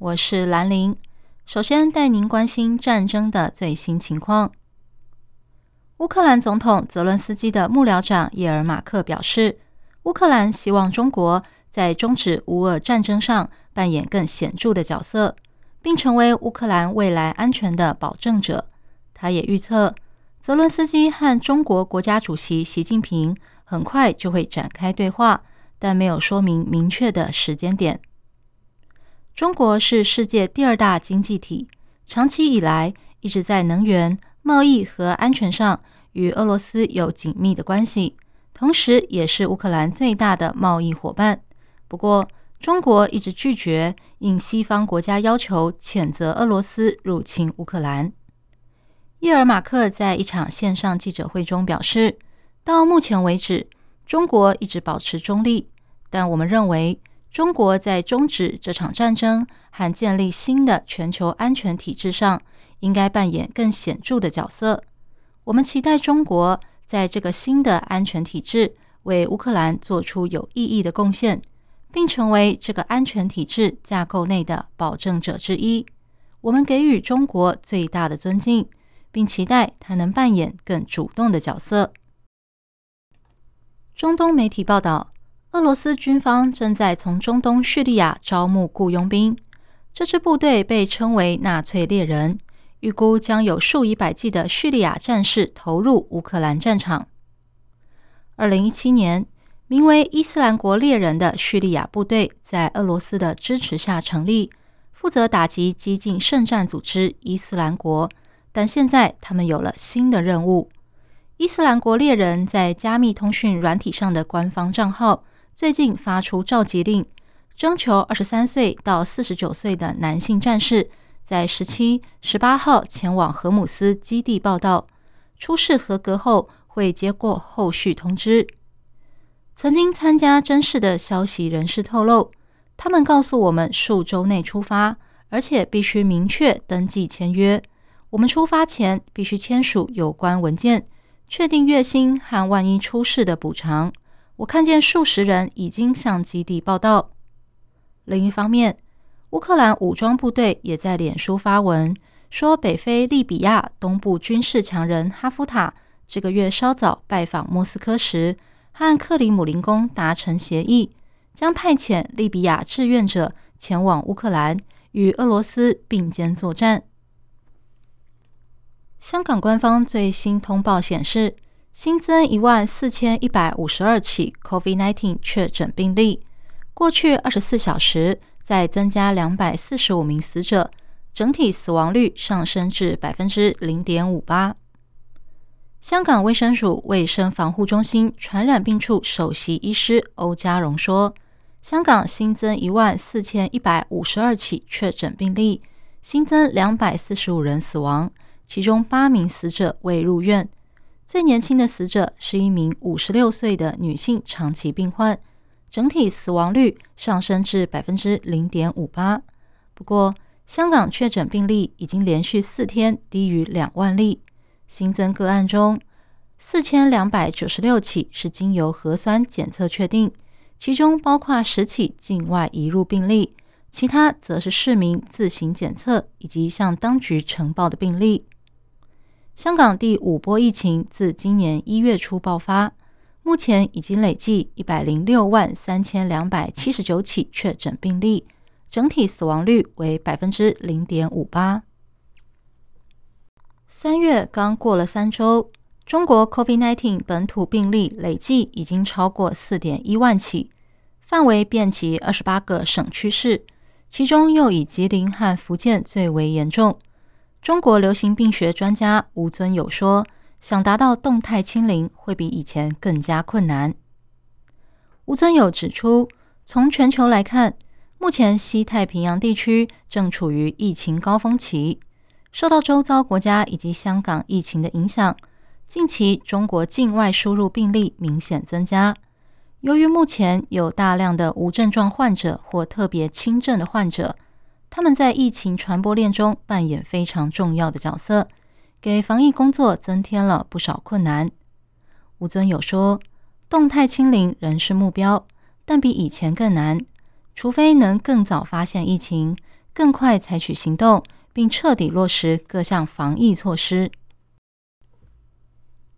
我是兰玲。首先带您关心战争的最新情况。乌克兰总统泽伦斯基的幕僚长叶尔马克表示，乌克兰希望中国在终止乌俄战争上扮演更显著的角色。并成为乌克兰未来安全的保证者。他也预测，泽伦斯基和中国国家主席习近平很快就会展开对话，但没有说明明确的时间点。中国是世界第二大经济体，长期以来一直在能源、贸易和安全上与俄罗斯有紧密的关系，同时也是乌克兰最大的贸易伙伴。不过，中国一直拒绝应西方国家要求谴责俄罗斯入侵乌克兰。叶尔马克在一场线上记者会中表示，到目前为止，中国一直保持中立，但我们认为中国在终止这场战争和建立新的全球安全体制上应该扮演更显著的角色。我们期待中国在这个新的安全体制为乌克兰做出有意义的贡献。并成为这个安全体制架构内的保证者之一。我们给予中国最大的尊敬，并期待它能扮演更主动的角色。中东媒体报道，俄罗斯军方正在从中东叙利亚招募雇佣兵。这支部队被称为“纳粹猎人”，预估将有数以百计的叙利亚战士投入乌克兰战场。二零一七年。名为“伊斯兰国猎人”的叙利亚部队在俄罗斯的支持下成立，负责打击激进圣战组织伊斯兰国。但现在他们有了新的任务。伊斯兰国猎人在加密通讯软体上的官方账号最近发出召集令，征求二十三岁到四十九岁的男性战士在十七、十八号前往荷姆斯基地报道，出示合格后会接过后续通知。曾经参加甄试的消息人士透露，他们告诉我们，数周内出发，而且必须明确登记签约。我们出发前必须签署有关文件，确定月薪和万一出事的补偿。我看见数十人已经向基地报到。另一方面，乌克兰武装部队也在脸书发文说，北非利比亚东部军事强人哈夫塔这个月稍早拜访莫斯科时。和克里姆林宫达成协议，将派遣利比亚志愿者前往乌克兰与俄罗斯并肩作战。香港官方最新通报显示，新增一万四千一百五十二起 COVID-19 确诊病例，过去二十四小时再增加两百四十五名死者，整体死亡率上升至百分之零点五八。香港卫生署卫生防护中心传染病处首席医师欧家荣说：“香港新增一万四千一百五十二起确诊病例，新增两百四十五人死亡，其中八名死者未入院。最年轻的死者是一名五十六岁的女性长期病患。整体死亡率上升至百分之零点五八。不过，香港确诊病例已经连续四天低于两万例。”新增个案中，四千两百九十六起是经由核酸检测确定，其中包括十起境外移入病例，其他则是市民自行检测以及向当局呈报的病例。香港第五波疫情自今年一月初爆发，目前已经累计一百零六万三千两百七十九起确诊病例，整体死亡率为百分之零点五八。三月刚过了三周，中国 COVID-19 本土病例累计已经超过四点一万起，范围遍及二十八个省区市，其中又以吉林和福建最为严重。中国流行病学专家吴尊友说：“想达到动态清零，会比以前更加困难。”吴尊友指出，从全球来看，目前西太平洋地区正处于疫情高峰期，受到周遭国家以及香港疫情的影响，近期中国境外输入病例明显增加。由于目前有大量的无症状患者或特别轻症的患者，他们在疫情传播链中扮演非常重要的角色，给防疫工作增添了不少困难。吴尊有说，动态清零仍是目标，但比以前更难，除非能更早发现疫情，更快采取行动，并彻底落实各项防疫措施。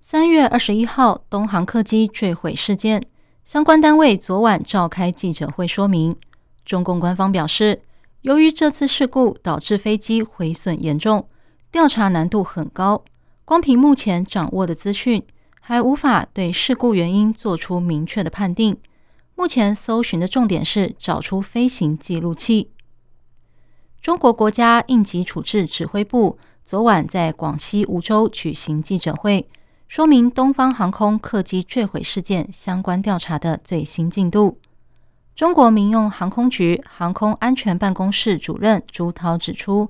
三月二十一号，东航客机坠毁事件。相关单位昨晚召开记者会说明，中共官方表示，由于这次事故导致飞机毁损严重，调查难度很高，光凭目前掌握的资讯，还无法对事故原因做出明确的判定。目前搜寻的重点是找出飞行记录器。中国国家应急处置指挥部昨晚在广西梧州举行记者会。说明东方航空客机坠毁事件相关调查的最新进度。中国民用航空局航空安全办公室主任朱涛指出，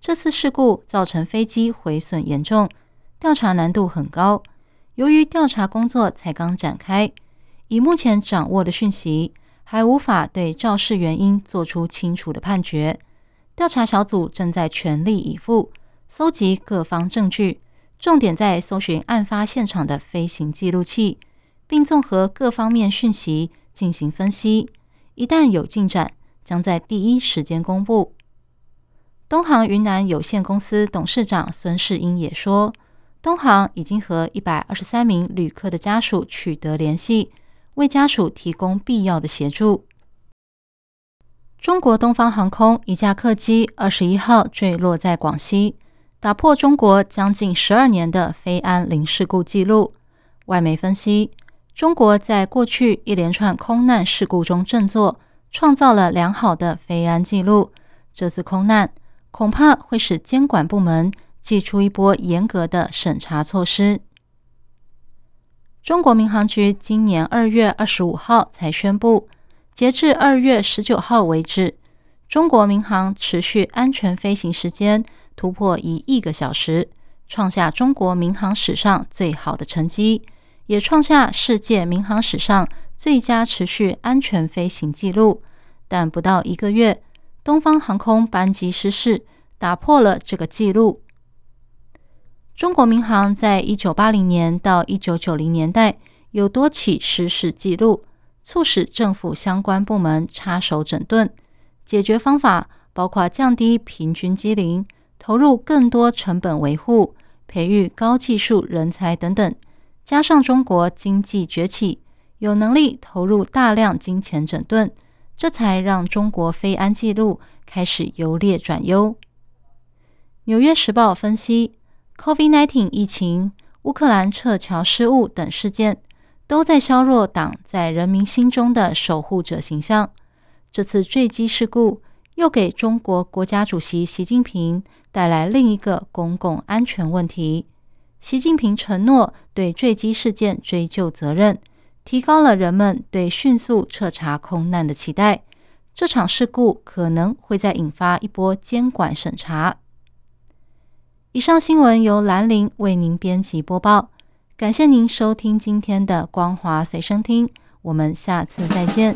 这次事故造成飞机毁损严重，调查难度很高。由于调查工作才刚展开，以目前掌握的讯息，还无法对肇事原因做出清楚的判决。调查小组正在全力以赴搜集各方证据。重点在搜寻案发现场的飞行记录器，并综合各方面讯息进行分析。一旦有进展，将在第一时间公布。东航云南有限公司董事长孙世英也说，东航已经和一百二十三名旅客的家属取得联系，为家属提供必要的协助。中国东方航空一架客机二十一号坠落在广西。打破中国将近十二年的飞安零事故记录。外媒分析，中国在过去一连串空难事故中振作，创造了良好的飞安记录。这次空难恐怕会使监管部门祭出一波严格的审查措施。中国民航局今年二月二十五号才宣布，截至二月十九号为止，中国民航持续安全飞行时间。突破一亿个小时，创下中国民航史上最好的成绩，也创下世界民航史上最佳持续安全飞行记录。但不到一个月，东方航空班机失事，打破了这个记录。中国民航在一九八零年到一九九零年代有多起失事记录，促使政府相关部门插手整顿。解决方法包括降低平均机龄。投入更多成本维护、培育高技术人才等等，加上中国经济崛起，有能力投入大量金钱整顿，这才让中国非安记录开始由劣转优。纽约时报分析，COVID-19 疫情、乌克兰撤侨失误等事件，都在削弱党在人民心中的守护者形象。这次坠机事故。又给中国国家主席习近平带来另一个公共安全问题。习近平承诺对坠机事件追究责任，提高了人们对迅速彻查空难的期待。这场事故可能会再引发一波监管审查。以上新闻由兰陵为您编辑播报，感谢您收听今天的光华随身听，我们下次再见。